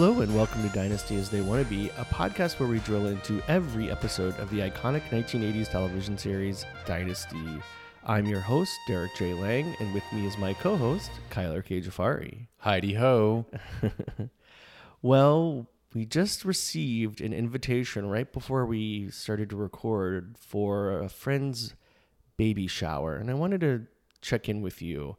Hello and welcome to Dynasty as They Want to Be, a podcast where we drill into every episode of the iconic 1980s television series Dynasty. I'm your host, Derrik J. Lang, and with me is my co host, Kyler K. Jafari. Heidi ho. Well, we just received an invitation right before we started to record for a friend's baby shower, and I wanted to check in with you.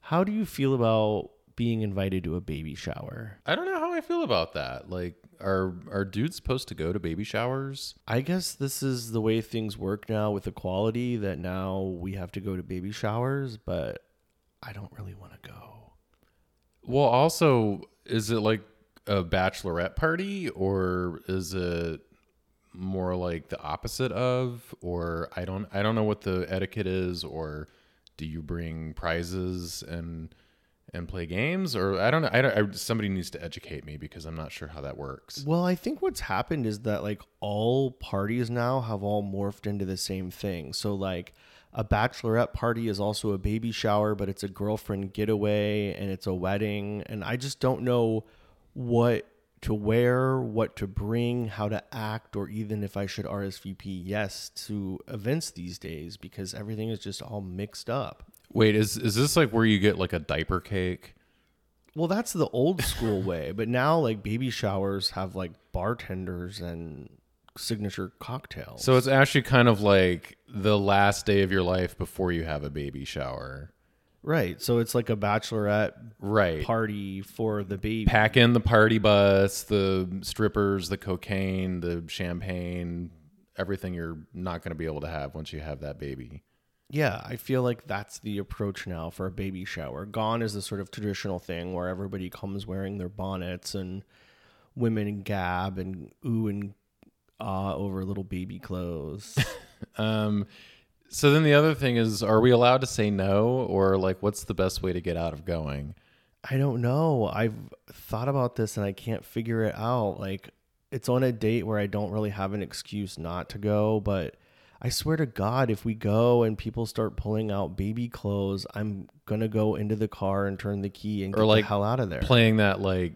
How do you feel about being invited to a baby shower? I don't know how I feel about that. Like, are are dudes supposed to go to baby showers? I guess this is the way things work now with equality that now we have to go to baby showers, but I don't really want to go. Well, also, is it like a bachelorette party or is it more like the opposite of or I don't I don't know what the etiquette is or do you bring prizes and and play games or I don't know I don't I, somebody needs to educate me because I'm not sure how that works. Well, I think what's happened is that like all parties now have all morphed into the same thing. So like a bachelorette party is also a baby shower, but it's a girlfriend getaway and it's a wedding and I just don't know what to wear, what to bring, how to act, or even if I should RSVP yes to events these days because everything is just all mixed up. Wait, is is this like where you get like a diaper cake? Well, that's the old school way, but now like baby showers have like bartenders and signature cocktails. So it's actually kind of like the last day of your life before you have a baby shower. right. So it's like a bachelorette Right. party for the baby. Pack in the party bus, the strippers, the cocaine, the champagne, everything you're not going to be able to have once you have that baby. Yeah, I feel like that's the approach now for a baby shower. Gone is the sort of traditional thing where everybody comes wearing their bonnets and women gab and ooh and ah over little baby clothes. Um so then the other thing is are we allowed to say no or like what's the best way to get out of going? I don't know. I've thought about this and I can't figure it out. Like it's on a date where I don't really have an excuse not to go, but I swear to God, if we go and people start pulling out baby clothes, I'm gonna go into the car and turn the key and get like the hell out of there. Playing that like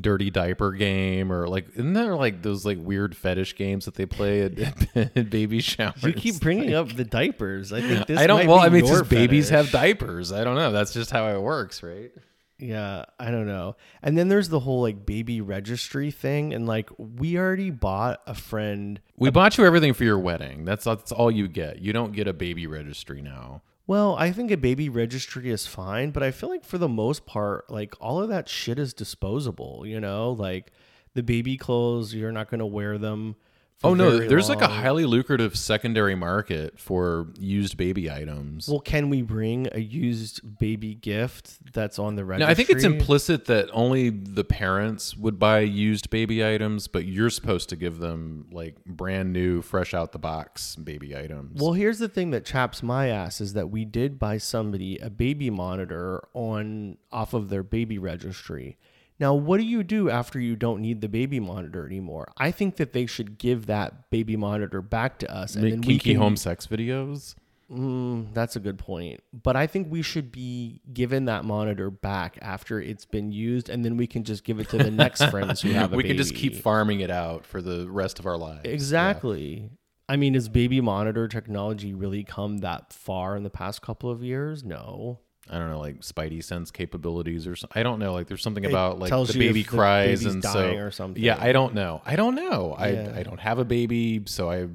dirty diaper game or like isn't there like those like weird fetish games that they play at, at baby showers? You keep bringing up the diapers. I think this. I don't. Well, I mean, just babies have diapers. I don't know. That's just how it works, right? Yeah, I don't know. And then there's the whole like baby registry thing, and like we already bought a friend. We bought you everything for your wedding. That's that's all you get. You don't get a baby registry now. Well, I think a baby registry is fine, but I feel like for the most part, like all of that shit is disposable. You know, like the baby clothes, you're not going to wear them. Oh no, there's like a highly lucrative secondary market for used baby items. Well, can we bring a used baby gift that's on the registry? Now, I think it's implicit that only the parents would buy used baby items, but you're supposed to give them like brand new, fresh out the box baby items. Well, here's the thing that chaps my ass is that we did buy somebody a baby monitor on off of their baby registry. Now, what do you do after you don't need the baby monitor anymore? I think that they should give that baby monitor back to us, and Make then we kinky can. home sex videos. Mm, that's a good point, but I think we should be given that monitor back after it's been used, and then we can just give it to the next friends who have a we can just keep farming it out for the rest of our lives. Exactly. I mean, has baby monitor technology really come that far in the past couple of years? No. I don't know, like Spidey sense capabilities or something. I don't know. Like there's something about like the baby the cries baby's and so or something. Yeah, I don't know. I don't know. Yeah. I I don't have a baby, so I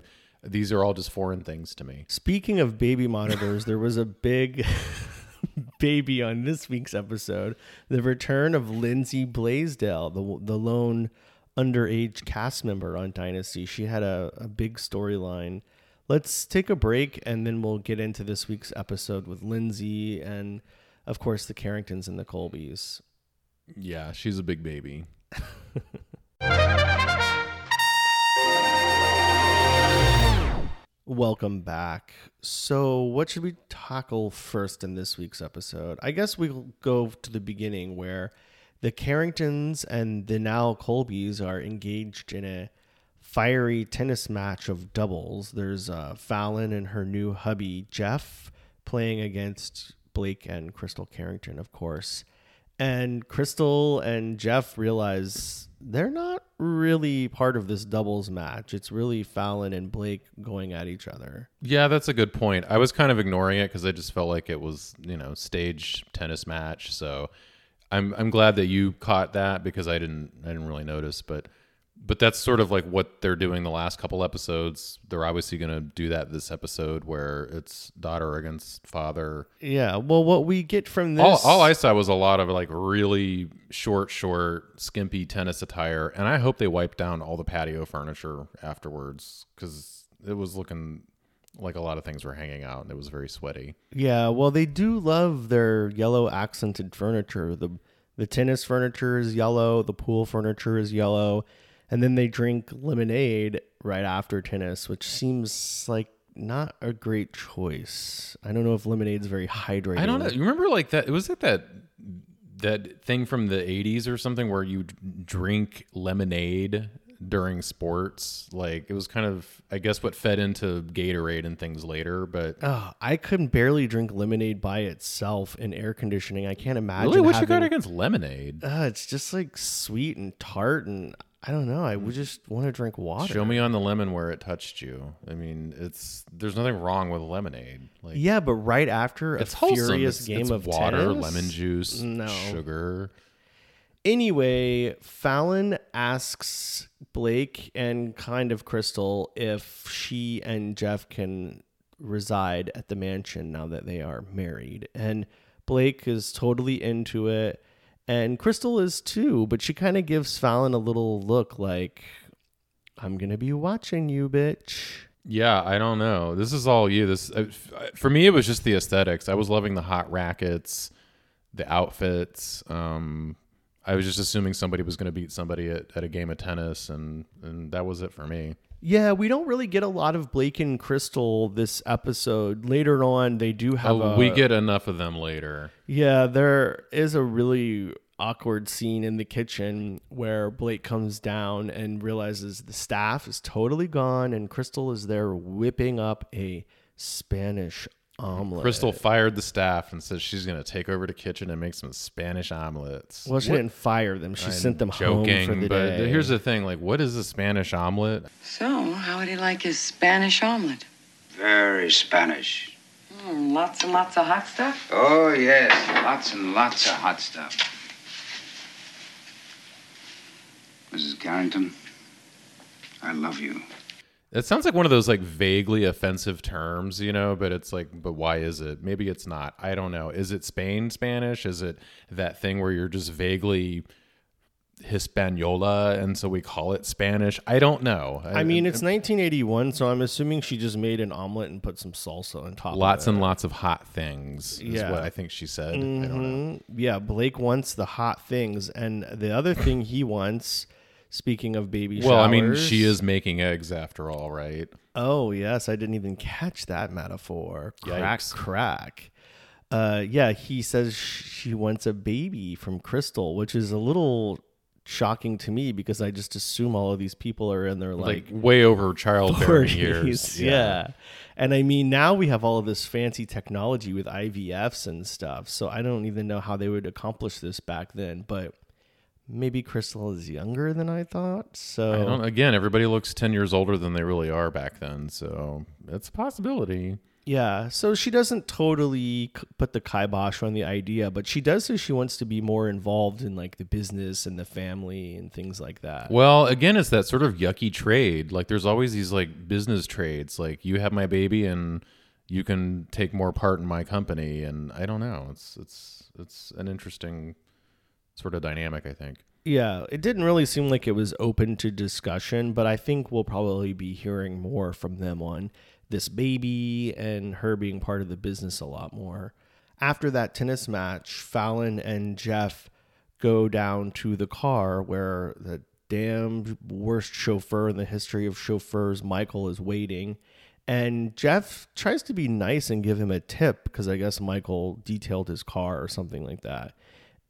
these are all just foreign things to me. Speaking of baby monitors, there was a big baby on this week's episode. The return of Lindsay Blaisdel, the the lone underage cast member on Dynasty. She had a, a big storyline. Let's take a break and then we'll get into this week's episode with Lindsay and, of course, the Carringtons and the Colbys. Yeah, she's a big baby. Welcome back. So, what should we tackle first in this week's episode? I guess we'll go to the beginning where the Carringtons and the now Colbys are engaged in a fiery tennis match of doubles. There's uh, Fallon and her new hubby, Jeff, playing against Blake and Krystle Carrington, of course. And Krystle and Jeff realize they're not really part of this doubles match. It's really Fallon and Blake going at each other. Yeah, that's a good point. I was kind of ignoring it because I just felt like it was, you know, staged tennis match. So I'm I'm glad that you caught that because I didn't I didn't really notice, but but that's sort of like what they're doing the last couple episodes. They're obviously going to do that this episode where it's daughter against father. Yeah. Well, what we get from this, All, all I saw was a lot of like really short, short, skimpy tennis attire, and I hope they wipe down all the patio furniture afterwards because it was looking like a lot of things were hanging out and it was very sweaty. yeah. Well, they do love their yellow accented furniture. the The tennis furniture is yellow. The pool furniture is yellow, and then they drink lemonade right after tennis, which seems like not a great choice. I don't know if lemonade's very hydrating. I don't know. You remember like that? It was like that that thing from the '80s or something where you drink lemonade during sports. Like it was kind of, I guess, what fed into Gatorade and things later. But Oh, I couldn't barely drink lemonade by itself in air conditioning. I can't imagine. really, what you having, got against lemonade? Uh, it's just like sweet and tart, and I don't know. I hmm. would just want to drink water. Show me on the lemon where it touched you. I mean, it's there's nothing wrong with lemonade. Like Yeah, but right after a it's wholesome. furious It's, game it's of water, tennis? lemon juice, No. sugar. Anyway, Fallon asks Blake and kind of Krystle if she and Jeff can reside at the mansion now that they are married. And Blake is totally into it. And Krystle is too, but she kind of gives Fallon a little look like, I'm going to be watching you, bitch. Yeah, I don't know. This is all you. This uh, for me, it was just the aesthetics. I was loving the hot rackets, the outfits. Um, I was just assuming somebody was going to beat somebody at, at a game of tennis, and and that was it for me. Yeah, we don't really get a lot of Blake and Krystle this episode. Later on, they do have Oh, a, we get enough of them later. Yeah, there is a really awkward scene in the kitchen where Blake comes down and realizes the staff is totally gone and Krystle is there whipping up a Spanish omelet. Krystle fired the staff and says she's going to take over the kitchen and make some Spanish omelets. Well, she What- didn't fire them. She I'm sent them joking, home for the but day. here's the thing: like, what is a Spanish omelet? So, how would he like his Spanish omelet? Very Spanish. Mm, lots and lots of hot stuff? Oh, yes. Lots and lots of hot stuff. Mrs. Carrington, I love you. It sounds like one of those like vaguely offensive terms, you know, but it's like, but why is it? Maybe it's not. I don't know. Is it Spain Spanish? Is it that thing where you're just vaguely Hispaniola and so we call it Spanish? I don't know. I mean, it's 1981, so I'm assuming she just made an omelet and put some salsa on top lots of it. and lots of hot things is Yeah. what I think she said. I don't know. Mhm. Yeah, Blake wants the hot things. And the other thing he wants, speaking of baby Well, I mean, showers- she is making eggs after all, right? Oh yes, I didn't even catch that metaphor. Crack, Yikes. crack. Uh, yeah, he says she wants a baby from Krystle, which is a little shocking to me because I just assume all of these people are in their Like, like, way over childbearing 40s. years. Yeah. and I mean now we have all of this fancy technology with IVFs and stuff, so I don't even know how they would accomplish this back then, but. Maybe Krystle is younger than I thought. So I don't, again, everybody looks 10 years older than they really are back then. So it's a possibility. Yeah, so she doesn't totally put the kibosh on the idea, but she does say she wants to be more involved in like the business and the family and things like that. Well, again, it's that sort of yucky trade. Like there's always these like business trades. Like you have my baby and you can take more part in my company. And I don't know. It's, it's, it's an interesting sort of dynamic, I think. Yeah, it didn't really seem like it was open to discussion, but I think we'll probably be hearing more from them on this baby and her being part of the business a lot more. After that tennis match, Fallon and Jeff go down to the car where the damn worst chauffeur in the history of chauffeurs, Michael, is waiting. And Jeff tries to be nice and give him a tip because I guess Michael detailed his car or something like that.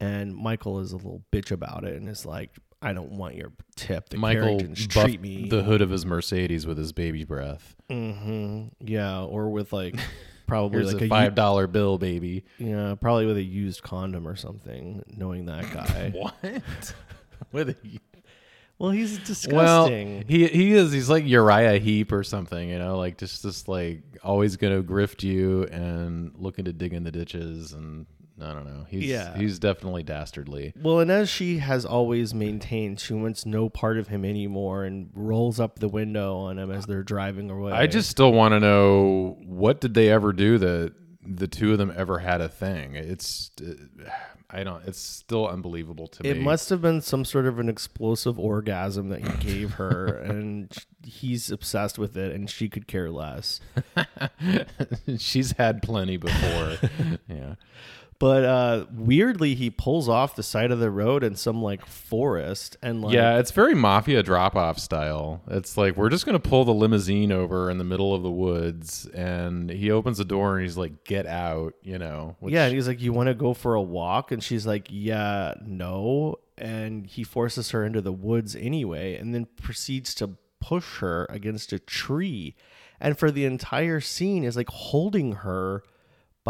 And Michael is a little bitch about it and is like, I don't want your tip. The Michael Carringtons treat me. the hood of his Mercedes with his baby breath. hmm Yeah, or with like probably like a five dollar bill, baby. Yeah, probably with a used condom or something. Knowing that guy. What? With a, well, he's disgusting. well, he he is. He's like Uriah Heep or something. You know, like just just like always gonna grift you and looking to dig in the ditches and I don't know. He's Yeah. he's definitely dastardly. well, and as she has always maintained, she wants no part of him anymore, and rolls up the window on him as they're driving away. I just still want to know what did they ever do that the two of them ever had a thing. It's uh, I don't. It's still unbelievable to It me. It must have been some sort of an explosive orgasm that he gave her, and he's obsessed with it, and she could care less. She's had plenty before. yeah. But uh, weirdly, he pulls off the side of the road in some like forest, and like yeah, it's very mafia drop off style. It's like we're just gonna pull the limousine over in the middle of the woods, and he opens the door and he's like, "Get out," you know. which- yeah, and he's like, "You want to go for a walk?" And she's like, "Yeah, no." And he forces her into the woods anyway, and then proceeds to push her against a tree, and for the entire scene is like holding her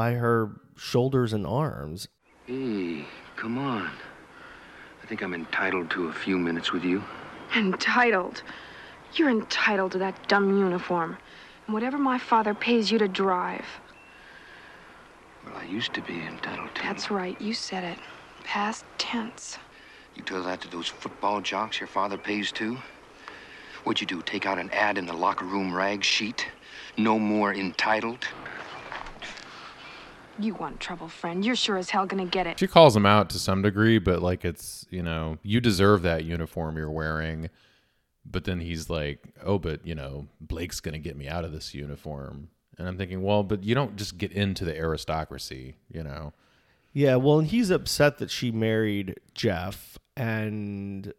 by her shoulders and arms. Hey, come on. I think I'm entitled to a few minutes with you. Entitled. You're entitled to that dumb uniform. And whatever my father pays you to drive. Well, I used to be entitled to. That's right, you said it. Past tense. You tell that to those football jocks your father pays to? What'd you do? Take out an ad in the locker room rag sheet? No more entitled? You want trouble, friend. You're sure as hell gonna get it. She calls him out to some degree, but like it's you know you deserve that uniform you're wearing. But then he's like, "Oh, but you know Blake's gonna get me out of this uniform," and I'm thinking, "Well, but you don't just get into the aristocracy, you know." Yeah, well, and he's upset that she married Jeff and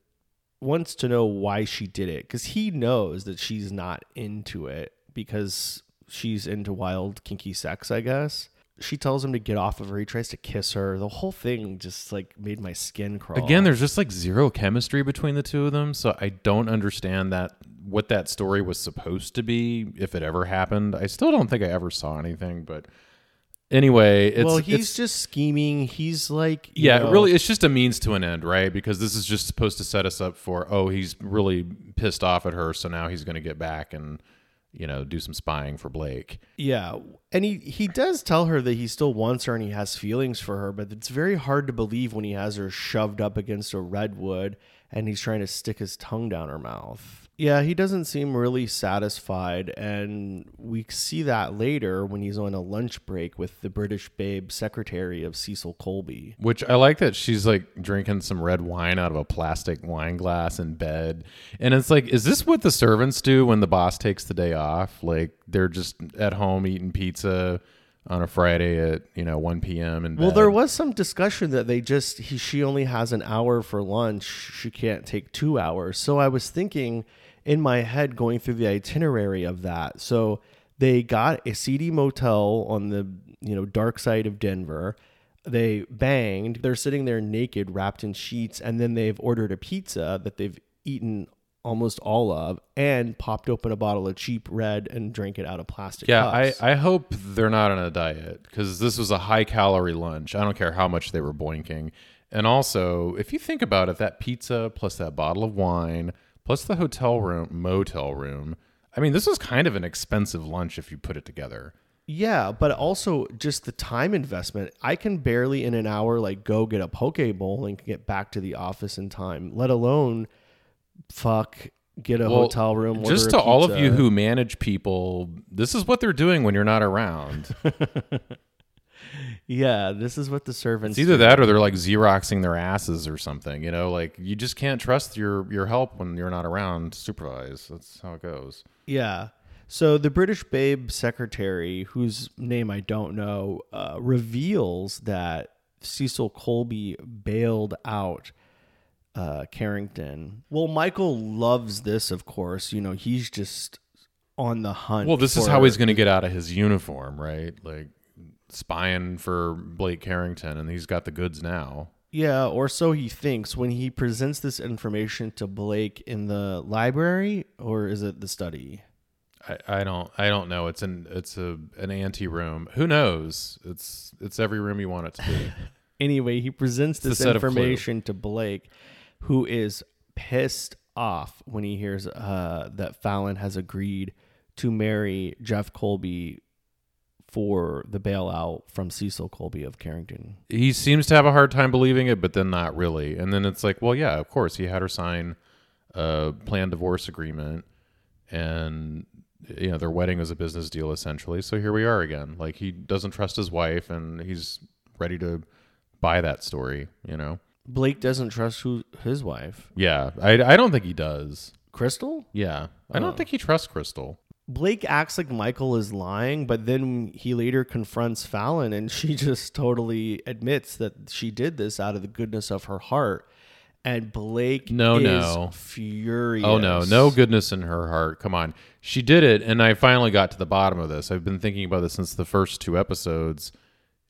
wants to know why she did it because he knows that she's not into it because she's into wild, kinky sex, I guess. She tells him to get off of her. He tries to kiss her. The whole thing just like made my skin crawl. Again, there's just like zero chemistry between the two of them, so I don't understand that what that story was supposed to be if it ever happened. I still don't think I ever saw anything, but anyway, it's well, he's it's- just scheming. He's like, yeah, know- really, it's just a means to an end, right? Because this is just supposed to set us up for oh, he's really pissed off at her, so now he's going to get back and you know do some spying for Blake. Yeah, and he he does tell her that he still wants her and he has feelings for her, but it's very hard to believe when he has her shoved up against a redwood and he's trying to stick his tongue down her mouth. Yeah, he doesn't seem really satisfied, and we see that later when he's on a lunch break with the British babe secretary of Cecil Colby. Which I like that she's like drinking some red wine out of a plastic wine glass in bed. And it's like, is this what the servants do when the boss takes the day off? Like they're just at home eating pizza on a Friday at, you know, 1 p.m. and Well, there was some discussion that they just he she only has an hour for lunch. She can't take 2 hours. So I was thinking in my head going through the itinerary of that. So they got a seedy motel on the, you know, dark side of Denver. They banged. They're sitting there naked, wrapped in sheets, and then they've ordered a pizza that they've eaten almost all of and popped open a bottle of cheap red and drank it out of plastic Yeah, I. I hope they're not on a diet because this was a high calorie lunch. I don't care how much they were boinking. And also, if you think about it, that pizza plus that bottle of wine plus the hotel room, motel room, I mean, this was kind of an expensive lunch if you put it together. Yeah, but also just the time investment. I can barely in an hour like go get a poke bowl and get back to the office in time, let alone fuck get a Well, hotel room. Just to all of you who manage people, this is what they're doing when you're not around. Yeah, this is what the servants It's either do. that or they're like xeroxing their asses or something. You know, like you just can't trust your your help when you're not around to supervise. That's how it goes. Yeah. So the British Babe secretary, whose name I don't know, uh, reveals that Cecil Colby bailed out uh, Carrington. Well, Michael loves this, of course. You know, he's just on the hunt. Well, this is how he's going to get out of his uniform, right? Like spying for Blake Carrington, and he's got the goods now. Yeah, or so he thinks when he presents this information to Blake in the library, or is it the study? I, I don't I don't know. It's an it's a an anti room. Who knows? It's it's every room you want it to be. Anyway, he presents this set of Clue. information to Blake, who is pissed off when he hears uh, that Fallon has agreed to marry Jeff Colby for the bailout from Cecil Colby of Carrington. he seems to have a hard time believing it, but then not really. And then it's like, well, yeah, of course, he had her sign a planned divorce agreement, and you know their wedding was a business deal essentially. So here we are again. Like he doesn't trust his wife, and he's ready to buy that story. You know? Blake doesn't trust who his wife, Yeah, I I don't think he does. Krystle. Yeah, I don't oh. think he trusts Krystle. Blake acts like Michael is lying, but then he later confronts Fallon and she just totally admits that she did this out of the goodness of her heart. And Blake No, is no. furious. Oh no, no goodness in her heart. Come on. She did it and I finally got to the bottom of this. I've been thinking about this since the first two episodes.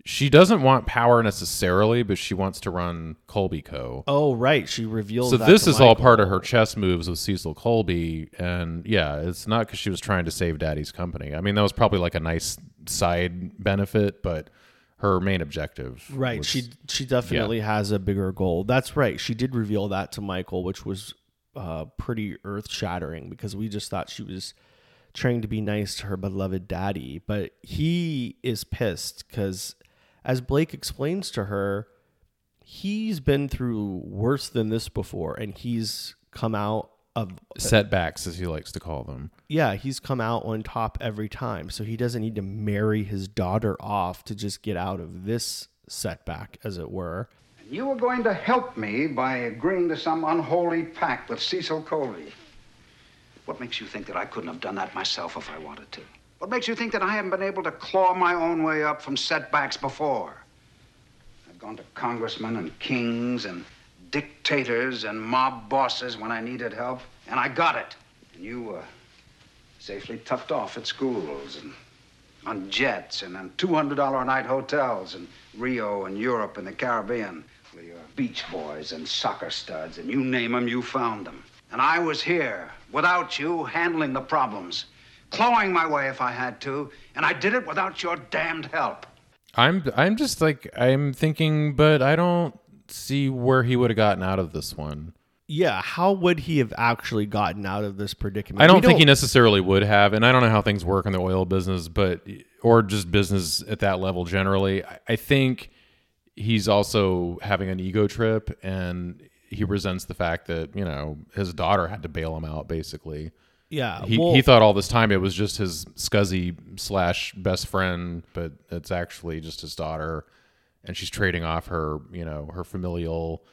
She doesn't want power necessarily, but she wants to run Colby Co. Oh right, she reveals. So this is all part of her chess moves with Cecil Colby and yeah, it's not cuz she was trying to save daddy's company. I mean, that was probably like a nice side benefit, but her main objective Right, was- she she definitely has a bigger goal. That's right. She did reveal that to Michael, which was uh, pretty earth shattering because we just thought she was trying to be nice to her beloved daddy, but he is pissed because, as Blake explains to her, he's been through worse than this before, and he's come out of setbacks as he likes to call them. yeah, he's come out on top every time. So he doesn't need to marry his daughter off to just get out of this setback, as it were. You were going to help me by agreeing to some unholy pact with Cecil Colby. What makes you think that I couldn't have done that myself if I wanted to? What makes you think that I haven't been able to claw my own way up from setbacks before? I've gone to congressmen and kings and dictators and mob bosses when I needed help, and I got it. And you were safely tucked off at schools and on jets and on $200 a night hotels in Rio and Europe and the Caribbean with your beach boys and soccer studs and you name them, you found them. And I was here without you handling the problems, clawing my way if I had to, and I did it without your damned help. I'm I'm just like I'm thinking, but I don't see where he would have gotten out of this one. Yeah, how would he have actually gotten out of this predicament? I don't We think he necessarily would have, and I don't know how things work in the oil business, but or just business at that level generally. I, I think he's also having an ego trip, and he resents the fact that you know his daughter had to bail him out. Basically, Yeah, he well- he thought all this time it was just his scuzzy slash best friend, but it's actually just his daughter, and she's trading off her you know her familial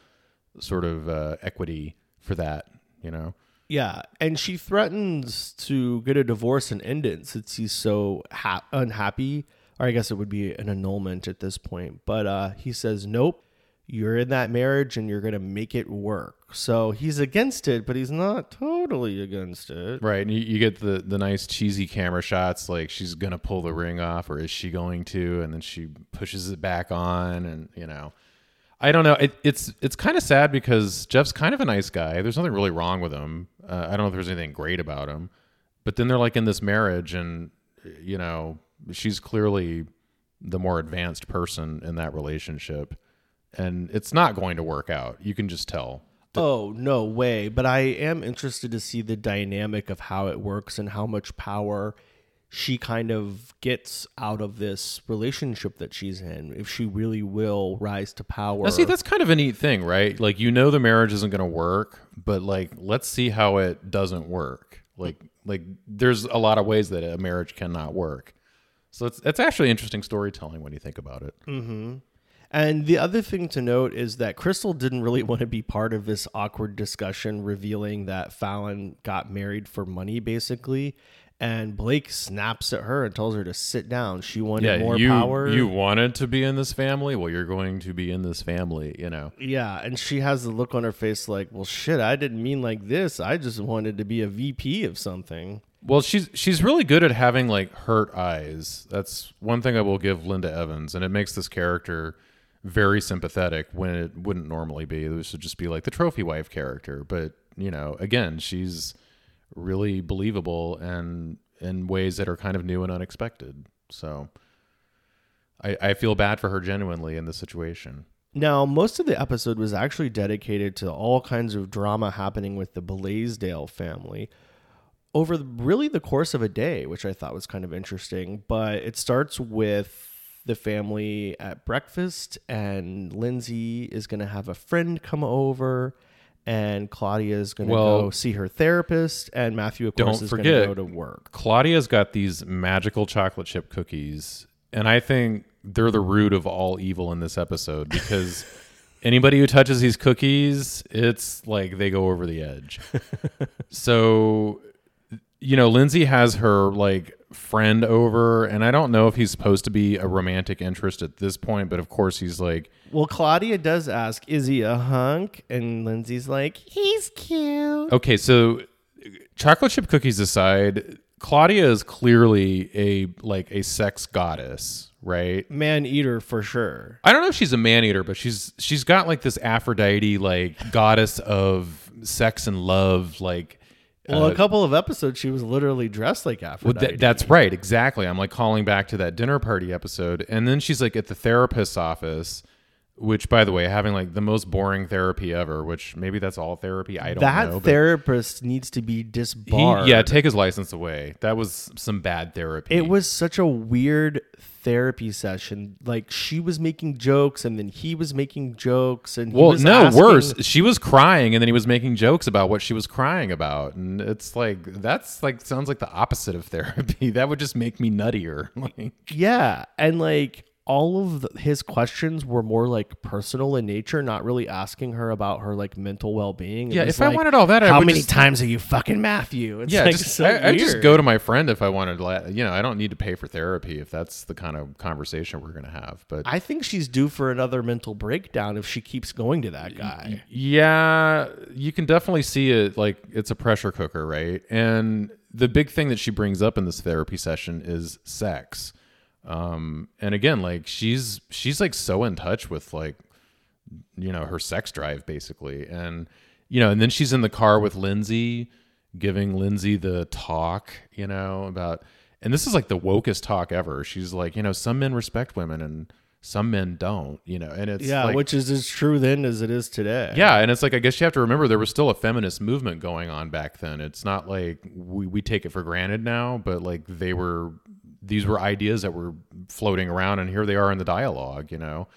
sort of uh, equity for that. You know. Yeah, and she threatens to get a divorce and end it since he's so ha- unhappy. Or I guess it would be an annulment at this point. But uh, he says, "Nope, you're in that marriage and you're gonna make it work." So he's against it, but he's not totally against it. Right, and you, you get the the nice cheesy camera shots, like she's gonna pull the ring off, or is she going to? And then she pushes it back on, and you know, I don't know. It, it's it's kind of sad because Jeff's kind of a nice guy. There's nothing really wrong with him. Uh, I don't know if there's anything great about him, but then they're like in this marriage, and you know, she's clearly the more advanced person in that relationship, and it's not going to work out. You can just tell. Oh, no way. But I am interested to see the dynamic of how it works and how much power she kind of gets out of this relationship that she's in. If she really will rise to power. Now, see, that's kind of a neat thing, right? Like, you know, the marriage isn't going to work, but like, let's see how it doesn't work. Like, like there's a lot of ways that a marriage cannot work. So it's it's actually interesting storytelling when you think about it. Mm-hmm. And the other thing to note is that Krystle didn't really want to be part of this awkward discussion revealing that Fallon got married for money, basically. And Blake snaps at her and tells her to sit down. She wanted Yeah, more you power. you wanted to be in this family. Well, you're going to be in this family. You know. Yeah, and she has the look on her face like, well, shit, I didn't mean like this. I just wanted to be a VP of something. Well, she's she's really good at having like hurt eyes. That's one thing I will give Linda Evans, and it makes this character very sympathetic when it wouldn't normally be. This would just be like the trophy wife character, but you know, again, she's really believable, and in ways that are kind of new and unexpected. So I, I feel bad for her genuinely in this situation. Now, most of the episode was actually dedicated to all kinds of drama happening with the Blaisdel family over the, really the course of a day, which I thought was kind of interesting. But it starts with the family at breakfast, and Lindsay is going to have a friend come over, and Claudia is going to Well- go see her therapist, and Matthew, of course, is going to go to work. Claudia's got these magical chocolate chip cookies, and I think they're the root of all evil in this episode because anybody who touches these cookies, it's like they go over the edge. so, you know, Lindsay has her like friend over, and I don't know if he's supposed to be a romantic interest at this point, but of course he's like, Well, Claudia does ask, "Is he a hunk?" And Lindsay's like, "He's cute." Okay, so chocolate chip cookies aside, Claudia is clearly a like a sex goddess, right? Man eater for sure. I don't know if she's a man eater, but she's she's got like this Aphrodite like goddess of sex and love like Well, uh, a couple of episodes, she was literally dressed like well, Aphrodite. th- that's right, exactly. I'm like calling back to that dinner party episode, and then she's like at the therapist's office, which, by the way, having like the most boring therapy ever. Which maybe that's all therapy. I don't that know. but- therapist needs to be He, disbarred. yeah, take his license away. That was some bad therapy. it was such a weird therapy session. Like she was making jokes, and then he was making jokes, and he well, was no, asking- worse. She was crying, and then he was making jokes about what she was crying about, and it's like that's like sounds like the opposite of therapy. that would just make me nuttier. Like, Yeah, and like all of the, his questions were more like personal in nature, not really asking her about her like mental well being. Yeah, if I wanted all that, I how many just- times are you fucking Matthew? It's yeah, like just, so I, I just go to my friend if I wanted. to You know, I don't need to pay for therapy if that's the kind of conversation we're gonna have. But I think she's due for another mental breakdown if she keeps going to that guy. Yeah, you can definitely see it like it's a pressure cooker, right? And the big thing that she brings up in this therapy session is sex. Um and again, like she's she's like so in touch with like you know, her sex drive basically. And you know, and then she's in the car with Lindsay giving Lindsay the talk, you know, about and this is like the wokest talk ever. She's like, you know, some men respect women and some men don't, you know, and it's Yeah, like, which is as true then as it is today. yeah, and it's like I guess you have to remember there was still a feminist movement going on back then. It's not like we, we take it for granted now, but like they were these were ideas that were floating around and here they are in the dialogue, you know.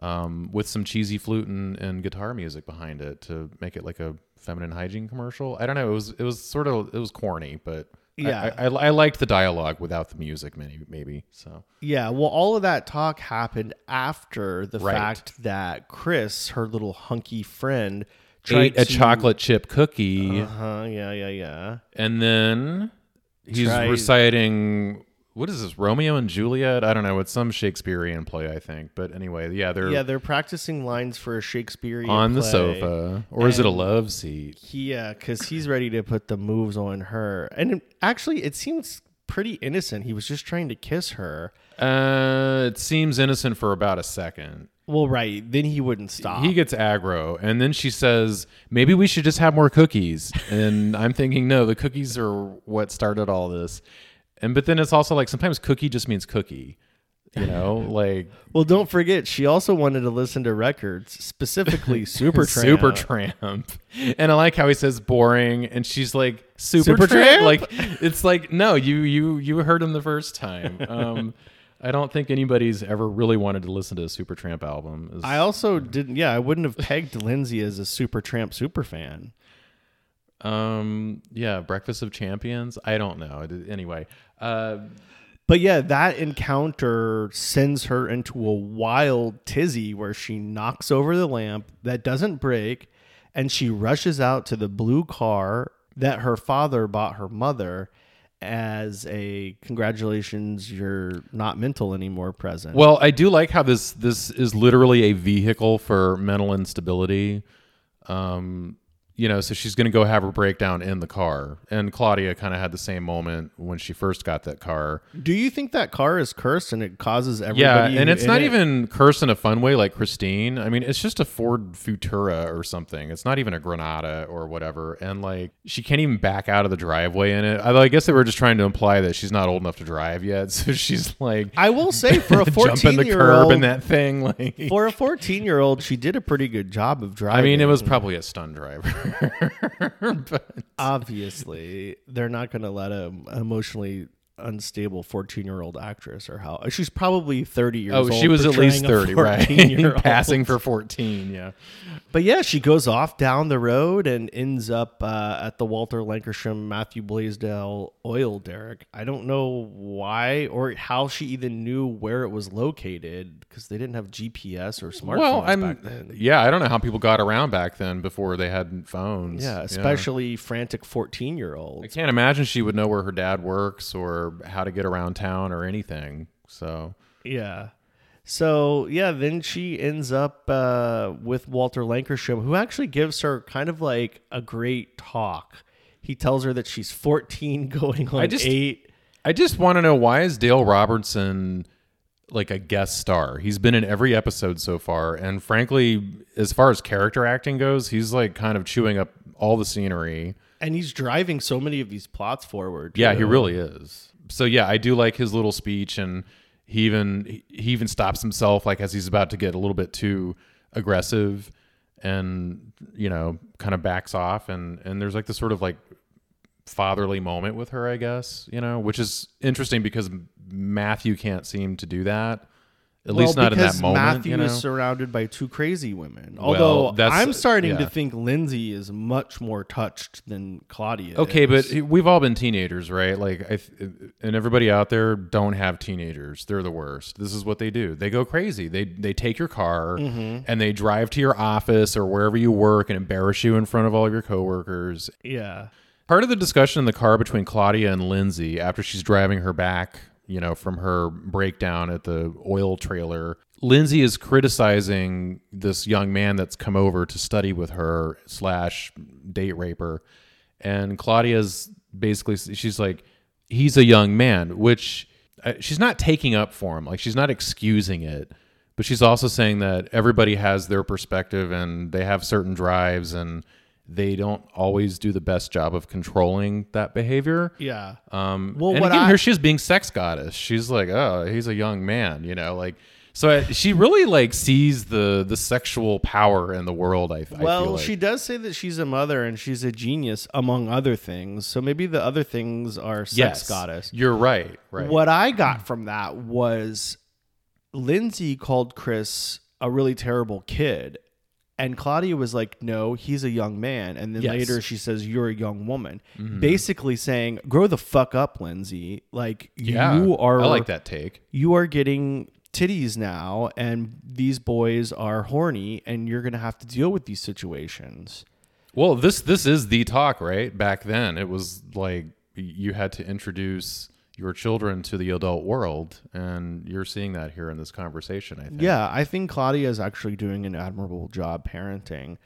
Um, with some cheesy flute and, and guitar music behind it to make it like a feminine hygiene commercial. I don't know. It was it was sort of it was corny, but Yeah. I, I, I liked the dialogue without the music, maybe maybe. So Yeah, well, all of that talk happened after the Right. fact that Chris, her little hunky friend, tried ate a chocolate chip cookie. Uh-huh, yeah, yeah, yeah. and then he's Tried- reciting what is this romeo and juliet i don't know it's some shakespearean play i think but anyway yeah they're Yeah, they're practicing lines for a Shakespearean on the sofa or is it a love seat yeah, because he's ready to put the moves on her, and it- actually, it seems pretty innocent. He was just trying to kiss her. uh it seems innocent for about a second Well, right then he wouldn't stop. he gets aggro and then she says maybe we should just have more cookies and i'm thinking no the cookies are what started all this and but then it's also like sometimes cookie just means cookie you know like well, don't forget, she also wanted to listen to records, specifically Supertramp. Super Tramp. And I like how he says boring and she's like Super, Supertramp? Tramp. Like it's like no, you you you heard him the first time. Um I don't think anybody's ever really wanted to listen to a Supertramp album. I also didn't. Yeah, I wouldn't have pegged Lindsay as a Supertramp super fan. Um yeah, Breakfast of Champions. I don't know. Anyway, uh But yeah, that encounter sends her into a wild tizzy where she knocks over the lamp that doesn't break and she rushes out to the blue car that her father bought her mother as a congratulations you're not mental anymore present. Well, I do like how this this is literally a vehicle for mental instability. Um, you know, so she's going to go have her breakdown in the car. And Claudia kind of had the same moment when she first got that car. Do you think that car is cursed and it causes everybody? Yeah, and it's not it- even cursed in a fun way like Christine. I mean, it's just a Ford Futura or something. It's not even a Granada or whatever. And like, she can't even back out of the driveway in it. Although I guess they were just trying to imply that she's not old enough to drive yet. So she's like, I will say for a jumping fourteen the year curb old, in that thing. Like, for a fourteen year old, she did a pretty good job of driving. I mean, it was probably a stun driver. but obviously they're not going to let him emotionally unstable 14 year old actress or how she's probably 30 years oh, old she was at least 30, right? 14-year-old. Passing for 14, yeah. but yeah she goes off down the road and ends up uh, at the walter lankershim matthew blaisdel oil derrick i don't know why or how she even knew where it was located because they didn't have gps or smartphones Well, back I'm then yeah, I don't know how people got around back then before they had phones. yeah especially frantic 14 year olds I can't imagine she would know where her dad works or how to get around town or anything. So Yeah. So yeah, then she ends up uh, with Walter Lankershim, who actually gives her kind of like a great talk. He tells her that she's 14, going on I just- eight. I just want to know why is Dale Robertson like a guest star? He's been in every episode so far, and frankly, as far as character acting goes, he's like kind of chewing up all the scenery. And he's driving so many of these plots forward. Yeah, he really is. So yeah, I do like his little speech, and he even he even stops himself like as he's about to get a little bit too aggressive, and you know, kind of backs off, and and there's like this sort of like fatherly moment with her, I guess, you know, which is interesting because Matthew can't seem to do that. At Well, least not in that moment. Matthew you know? is surrounded by two crazy women. Well, Although that's- I'm starting to think Lindsay is much more touched than Claudia. Okay, is. but we've all been teenagers, right? Like, I th- and everybody out there don't have teenagers. They're the worst. This is what they do. They go crazy. They they take your car Mm-hmm. and they drive to your office or wherever you work and embarrass you in front of all of your coworkers. yeah, Part of the discussion in the car between Claudia and Lindsay after she's driving her back, you know, from her breakdown at the oil trailer, Lindsay is criticizing this young man that's come over to study with her slash date raper, and Claudia's basically she's like, he's a young man, which uh, she's not taking up for him, like she's not excusing it. But she's also saying that everybody has their perspective and they have certain drives and they don't always do the best job of controlling that behavior. yeah. Um, Well, and what again, I- here she's being sex goddess. She's like, oh, he's a young man, you know, like. So I, she really like sees the the sexual power in the world. I, I feel Well, like. she does say that she's a mother and she's a genius, among other things. So maybe the other things are sex yes, goddess. You're right. Right. What I got from that was Lindsay called Chris a really terrible kid. And Claudia was like, no, he's a young man. And then Yes. later she says, you're a young woman. Mm-hmm. Basically saying, grow the fuck up, Lindsay. Like, Yeah, you are. I like that take. You are getting titties now, and these boys are horny, and you're going to have to deal with these situations. Well, this this is the talk, right? Back then, it was like you had to introduce your children to the adult world, and you're seeing that here in this conversation. I think. Yeah, I think Claudia is actually doing an admirable job parenting.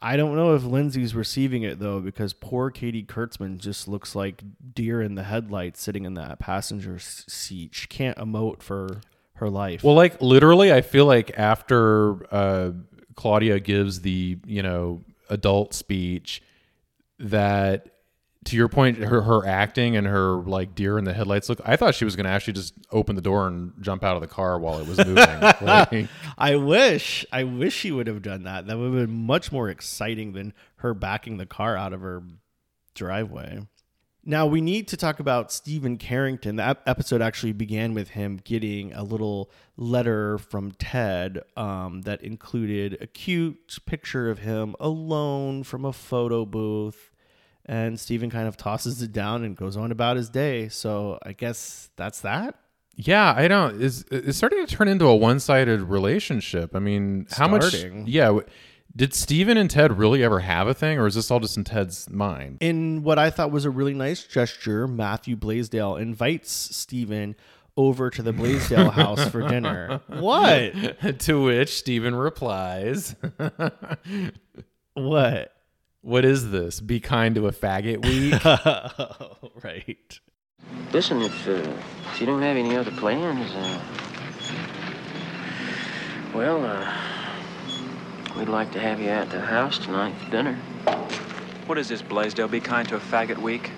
I don't know if Lindsay's receiving it though, because poor Katy Kurtzman just looks like deer in the headlights sitting in that passenger seat. She can't emote for her life. Well, like literally, I feel like after uh, Claudia gives the you know adult speech, that to your point, her her acting and her like deer in the headlights look. I thought she was going to actually just open the door and jump out of the car while it was moving. Like, I wish, I wish she would have done that. That would have been much more exciting than her backing the car out of her driveway. Now we need to talk about Steven Carrington. The ep- episode actually began with him getting a little letter from Ted um, that included a cute picture of him alone from a photo booth, and Steven kind of tosses it down and goes on about his day. So I guess that's that. Yeah, I don't. Is it's starting to turn into a one-sided relationship? I mean, how Starting. much? Yeah. Did Steven and Ted really ever have a thing, or is this all just in Ted's mind? in what I thought was a really nice gesture, Matthew Blaisdel invites Stephen over to the Blaisdel house for dinner. What? to which Steven replies, What? What is this? Be kind to a faggot week? right. Listen, if, uh, if you don't have any other plans, uh, well, uh, we'd like to have you at the house tonight for dinner. What is this, Blaisdel? Be kind to a faggot week?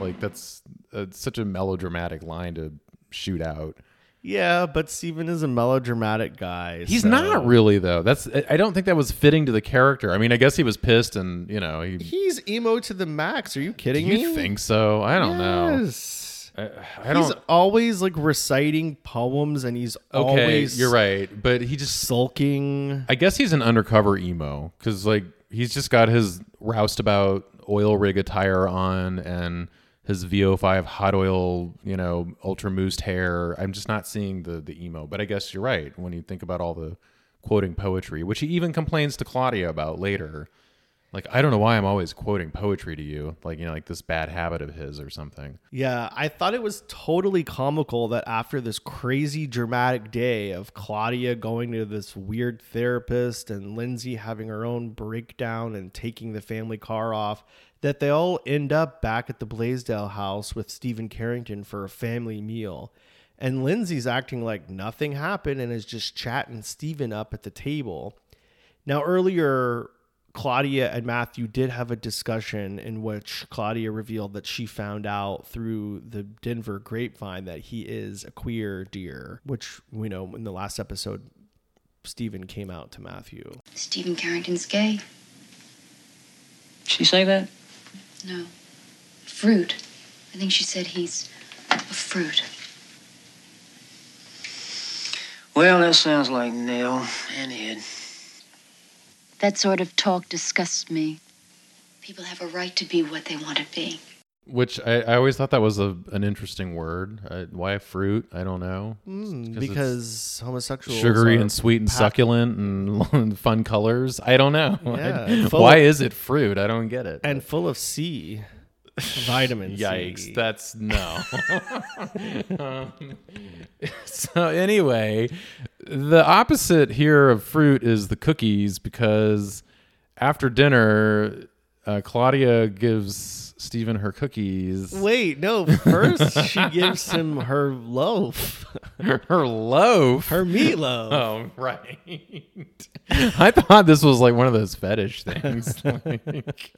like that's uh, such a melodramatic line to shoot out. Yeah, but Steven is a melodramatic guy. He's so- not really though. That's I I don't think that was fitting to the character. I mean, I guess he was pissed and you know he. He's emo to the max. Are you kidding you me? You think so? I don't know. Yes. I, I He's don't. always like reciting poems, and he's Okay, always you're right, but he just. sulking. I guess he's an undercover emo because like he's just got his roustabout oil rig attire on and his VO5 hot oil, you know, ultra moosed hair. I'm just not seeing the the emo. But I guess you're right when you think about all the quoting poetry, which he even complains to Claudia about later. Like I don't know why I'm always quoting poetry to you, like you know, like this bad habit of his or something. Yeah, I thought it was totally comical that after this crazy dramatic day of Claudia going to this weird therapist and Lindsay having her own breakdown and taking the family car off, that they all end up back at the Blaisdel house with Steven Carrington for a family meal. And Lindsay's acting like nothing happened and is just chatting Steven up at the table. Now, earlier, Claudia and Matthew did have a discussion in which Claudia revealed that she found out through the Denver grapevine that he is a queer deer, which we know in the last episode, Steven came out to Matthew. Steven Carrington's gay. She say that? No. Fruit. I think she said he's a fruit. Well, that sounds like Nell and Ed. That sort of talk disgusts me. People have a right to be what they want to be. Which I, I always thought that was a an interesting word. Uh, why fruit? I don't know. Mm, because homosexuals sugary and sweet and pa- succulent and fun colors. I don't know. Yeah, I- why of- is it fruit? I don't get it. and full of C, vitamin Yikes! C. That's no. Um, so anyway, the opposite here of fruit is the cookies because after dinner, uh, Claudia gives Steven her cookies. Wait, no. First, she gives him her loaf, her loaf. her meatloaf. Oh, right. I thought this was like one of those fetish things. Like-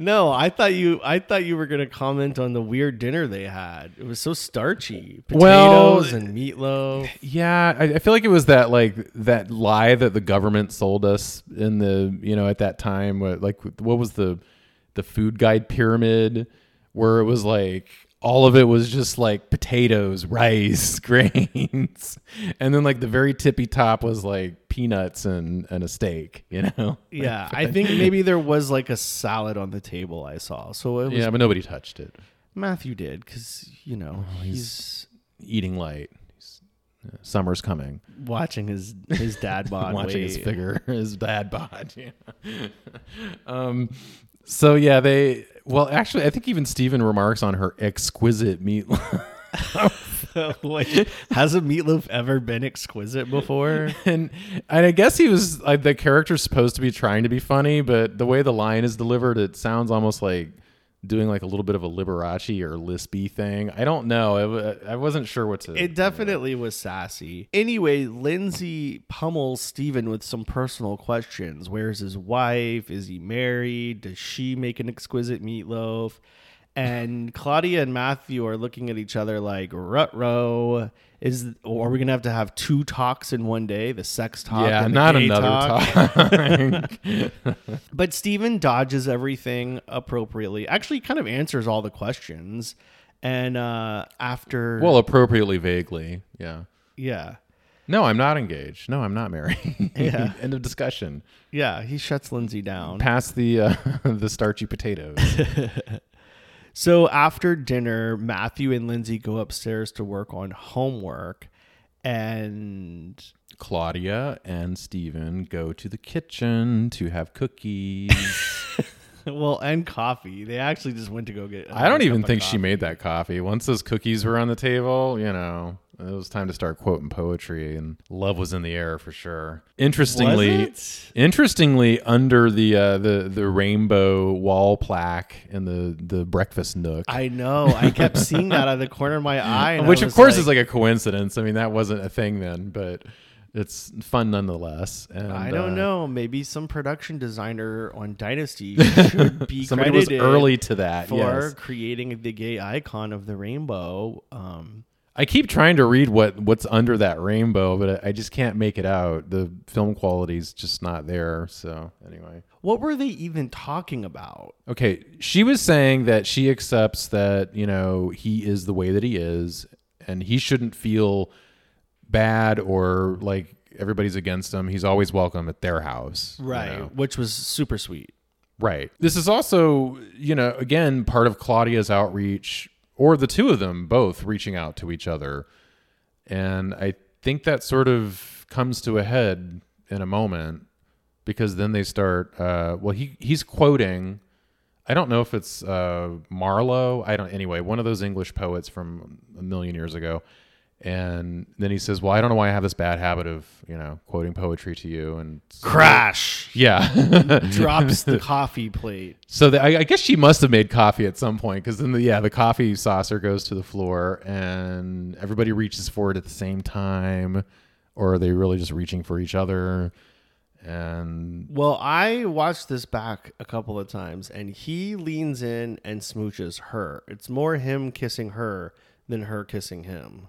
No, I thought you. I thought you were gonna comment on the weird dinner they had. It was so starchy, potatoes Well, and meatloaf. yeah, I, I feel like it was that like that lie that the government sold us in the you know at that time. What like what was the the food guide pyramid where it was like all of it was just like potatoes, rice, grains, and then like the very tippy top was like peanuts and and a steak. You know? Yeah, I think maybe there was like a salad on the table. I saw. So it was Yeah, but nobody touched it. Matthew did because you know he's Eating light. He's- uh, Summer's coming. watching his his dad bod watching his weight. figure, his dad bod. Yeah. um, so yeah, they. Well, actually, I think even Steven remarks on her exquisite meatloaf. Like, has a meatloaf ever been exquisite before? and and I guess he was like the character's supposed to be trying to be funny, but the way the line is delivered, it sounds almost like doing like a little bit of a Liberace or lispy thing. I don't know. I wasn't sure what to. It definitely was sassy. Anyway, Lindsay pummels Steven with some personal questions. Where's his wife? Is he married? Does she make an exquisite meatloaf? And Claudia and Matthew are looking at each other like, rut row. Is or are we gonna have to have two talks in one day? The sex talk, Yeah, and the not another talk. but Steven dodges everything appropriately. Actually, kind of answers all the questions. And uh, after, well, appropriately vaguely. Yeah. yeah, No, I'm not engaged. No, I'm not married. Yeah. End of discussion. Yeah, he shuts Lindsay down. Pass the uh, the starchy potatoes. So after dinner, Matthew and Lindsay go upstairs to work on homework. And Claudia and Steven go to the kitchen to have cookies. well, and coffee. They actually just went to go get. I don't even cup of think she made that coffee. Once those cookies were on the table, you know, It was time to start quoting poetry, and love was in the air for sure. Interestingly, interestingly, under the uh, the the rainbow wall plaque in the the breakfast nook, I know. I kept seeing that out of the corner of my eye. which of course is like a coincidence. I mean, that wasn't a thing then, but it's fun nonetheless. And, I don't uh, know. Maybe some production designer on Dynasty should be Somebody was early to that, for yes. creating the gay icon of the rainbow. Um, I keep trying to read what what's under that rainbow, but I, I just can't make it out. The film quality's just not there. So anyway. what were they even talking about? Okay, she was saying that she accepts that, you know, he is the way that he is and he shouldn't feel bad or like everybody's against him. He's always welcome at their house. you Right, know? which was super sweet. Right. This is also, you know, again, part of Claudia's outreach, or the two of them both reaching out to each other. And I think that sort of comes to a head in a moment because then they start, uh, well, he, he's quoting, I don't know if it's uh, Marlowe. I don't, anyway, one of those English poets from a million years ago. And then he says, "Well, I don't know why I have this bad habit of, you know, quoting poetry to you." And so- Crash. Yeah, Drops the coffee plate. so the, I, I guess she must have made coffee at some point because then the yeah the coffee saucer goes to the floor and everybody reaches for it at the same time, or are they really just reaching for each other? And Well, I watched this back a couple of times, and he leans in and smooches her. It's more him kissing her than her kissing him.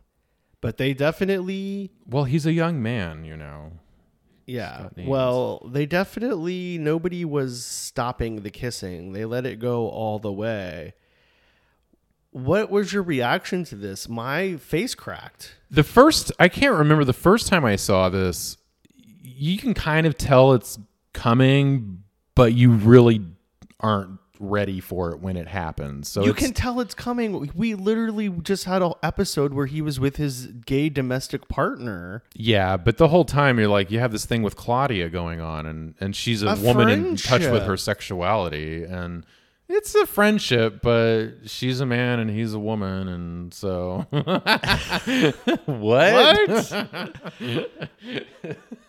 But they definitely, well, he's a young man, you know. yeah. Well, they definitely, nobody was stopping the kissing. They let it go all the way. What was your reaction to this? My face cracked. The first I can't remember the first time I saw this. You can kind of tell it's coming, but you really aren't ready for it when it happens. So you can tell it's coming. We literally just had an episode where he was with his gay domestic partner. Yeah, but the whole time you're like, you have this thing with Claudia going on, and and she's a, A woman in touch with her sexuality, and it's a friendship, but she's a man and he's a woman, and so what?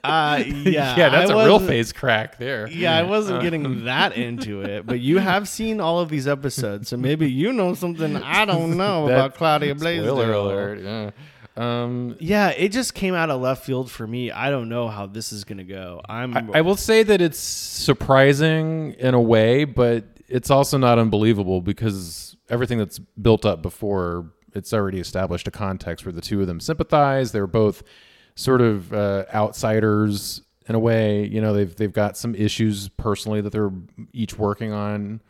Uh, yeah, yeah, that's a a real face crack there. Yeah, I wasn't getting that into it, but you have seen all of these episodes, so maybe you know something I don't know That- about Claudia Blaisdel. Spoiler alert. Yeah. Um, Yeah, it just came out of left field for me. I don't know how this is gonna go. I'm I, I will say that it's surprising in a way, but it's also not unbelievable because everything that's built up before it's already established a context where the two of them sympathize. They're both sort of uh, outsiders in a way. You know, they've they've got some issues personally that they're each working on.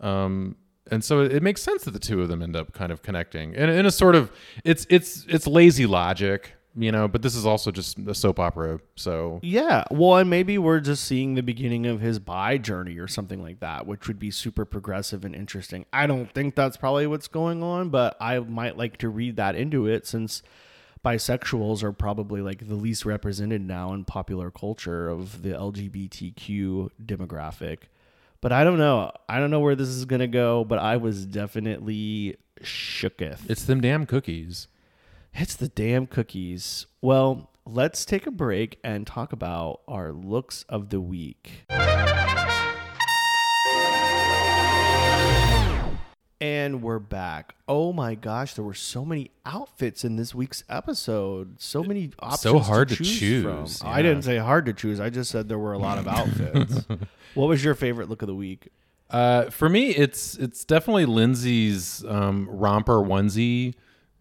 Um, and so it, it makes sense that the two of them end up kind of connecting and in a sort of it's it's it's lazy logic you know but this is also just a soap opera so Yeah, well, and maybe we're just seeing the beginning of his bi journey or something like that, which would be super progressive and interesting. I don't think that's probably what's going on, but I might like to read that into it since bisexuals are probably like the least represented now in popular culture of the LGBTQ demographic. But I don't know. I don't know where this is going to go, but I was definitely shooketh. it's them damn cookies It's the damn cookies. Well, let's take a break and talk about our looks of the week. And we're back. Oh my gosh, there were so many outfits in this week's episode. So many options. So hard to choose, choose, from. I didn't say hard to choose. I just said there were a lot of outfits. what was your favorite look of the week? uh, for me it's it's definitely lindsay's um, romper onesie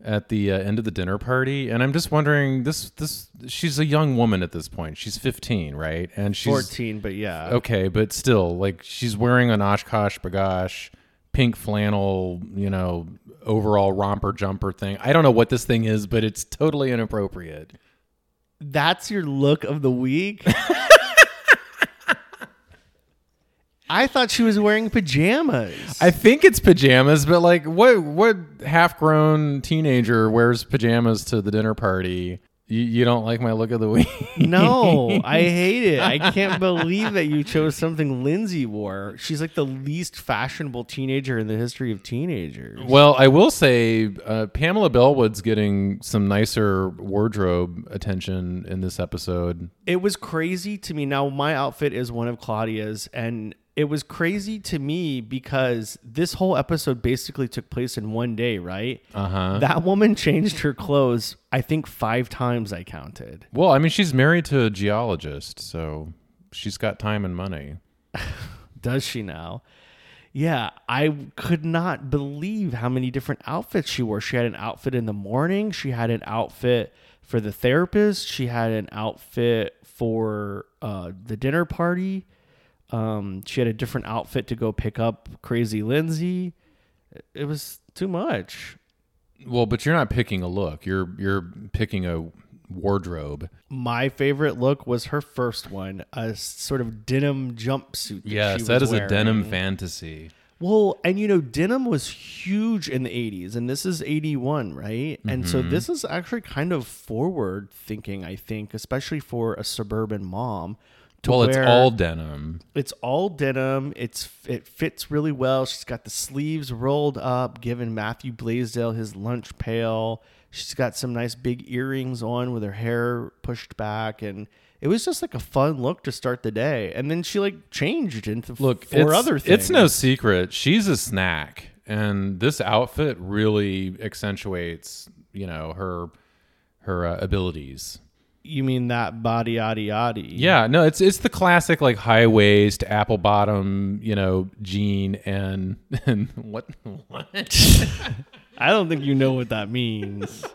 at the uh, end of the dinner party and i'm just wondering this this she's a young woman at this point she's 15 right and she's 14, but yeah. Okay, but still, like she's wearing an OshKosh B'gosh, pink flannel, you know, overall romper jumper thing. I don't know what this thing is, but it's totally inappropriate. That's your look of the week? I thought she was wearing pajamas. I think it's pajamas, but like, what what half grown teenager wears pajamas to the dinner party? You, you don't like my look of the week? No, I hate it. I can't believe that you chose something Lindsay wore. She's like the least fashionable teenager in the history of teenagers. Well, I will say uh, Pamela Bellwood's getting some nicer wardrobe attention in this episode. It was crazy to me. Now, my outfit is one of Claudia's, and it was crazy to me because this whole episode basically took place in one day, right? Uh huh. That woman changed her clothes, I think, five times I counted. Well, I mean, she's married to a geologist, so she's got time and money. Does she now? Yeah, I could not believe how many different outfits she wore. She had an outfit in the morning, she had an outfit for the therapist, she had an outfit for uh, the dinner party. Um, she had a different outfit to go pick up Crazy Lindsay. It was too much. Well, but you're not picking a look. You're you're picking a wardrobe. My favorite look was her first one, a sort of denim jumpsuit. That Yes, she that was is a denim fantasy. Well, and you know, denim was huge in the 80s, and this is 81, right? And so Mhm. this is actually kind of forward thinking, I think, especially for a suburban mom. To Well, it's all denim. It's all denim. It's it fits really well. She's got the sleeves rolled up, giving Matthew Blaisdel his lunch pail. She's got some nice big earrings on with her hair pushed back, and it was just like a fun look to start the day. And then she like changed into Look, four other things. It's no secret. She's a snack, and this outfit really accentuates, you know, her her uh, abilities. You mean that body yaddy yaddy? Yeah, no, it's it's the classic like high waist, apple bottom, you know, jean and and what what? I don't think you know what that means.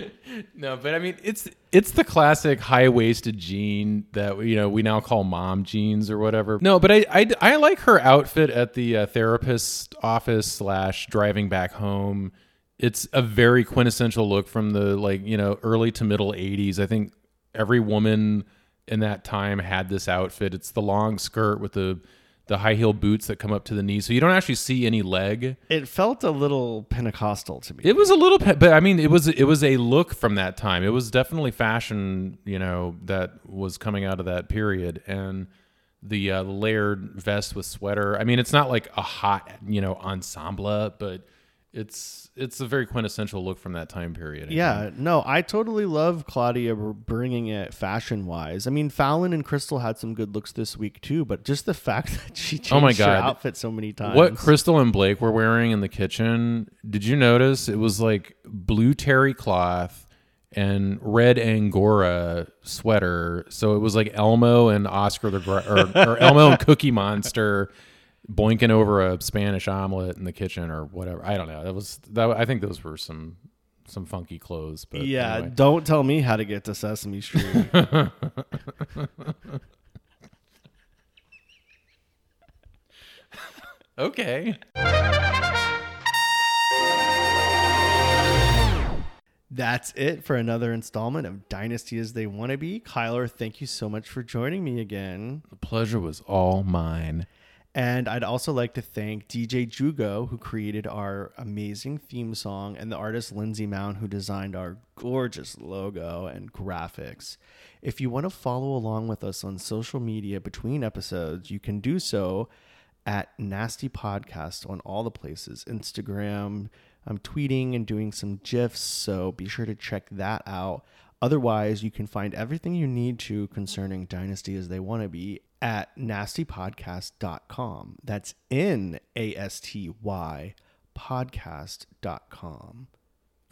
no, but I mean it's it's the classic high waisted jean that you know we now call mom jeans or whatever. No, but I I, I like her outfit at the uh, therapist office slash driving back home. It's a very quintessential look from the like you know early to middle '80s. I think every woman in that time had this outfit. It's the long skirt with the the high heel boots that come up to the knees, so you don't actually see any leg. It felt a little Pentecostal to me. It was a little, pe- but I mean, it was it was a look from that time. It was definitely fashion, you know, that was coming out of that period, and the uh, layered vest with sweater. I mean, it's not like a hot, you know, ensemble, but it's it's a very quintessential look from that time period. I Yeah, think. no, I totally love Claudia bringing it fashion wise. I mean, Fallon and Krystle had some good looks this week too, but just the fact that she changed Oh my her god, outfit so many times. What Krystle and Blake were wearing in the kitchen? Did you notice? It was like blue terry cloth and red angora sweater. So it was like Elmo and Oscar the Gr- or, or Elmo and Cookie Monster boinking over a Spanish omelet in the kitchen or whatever. I don't know. That was that. I think those were some some funky clothes. But yeah, anyway. don't tell me how to get to Sesame Street. okay. That's it for another installment of Dynasty as They Want to Be. Kyler, thank you so much for joining me again. The pleasure was all mine. And I'd also like to thank DJ Jugo, who created our amazing theme song, and the artist Lindsay Mount, who designed our gorgeous logo and graphics. If you want to follow along with us on social media between episodes, you can do so at Nasty Podcast on all the places Instagram. I'm tweeting and doing some GIFs, so be sure to check that out. Otherwise, you can find everything you need to concerning Dynasty as they want to be at nastypodcast.com. That's N A S T Y podcast.com.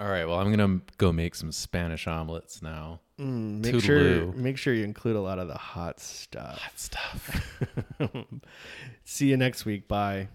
All right. Well, I'm gonna go make some Spanish omelets now. Mm, make sure make sure you include a lot of the hot stuff. Hot stuff. See you next week. Bye.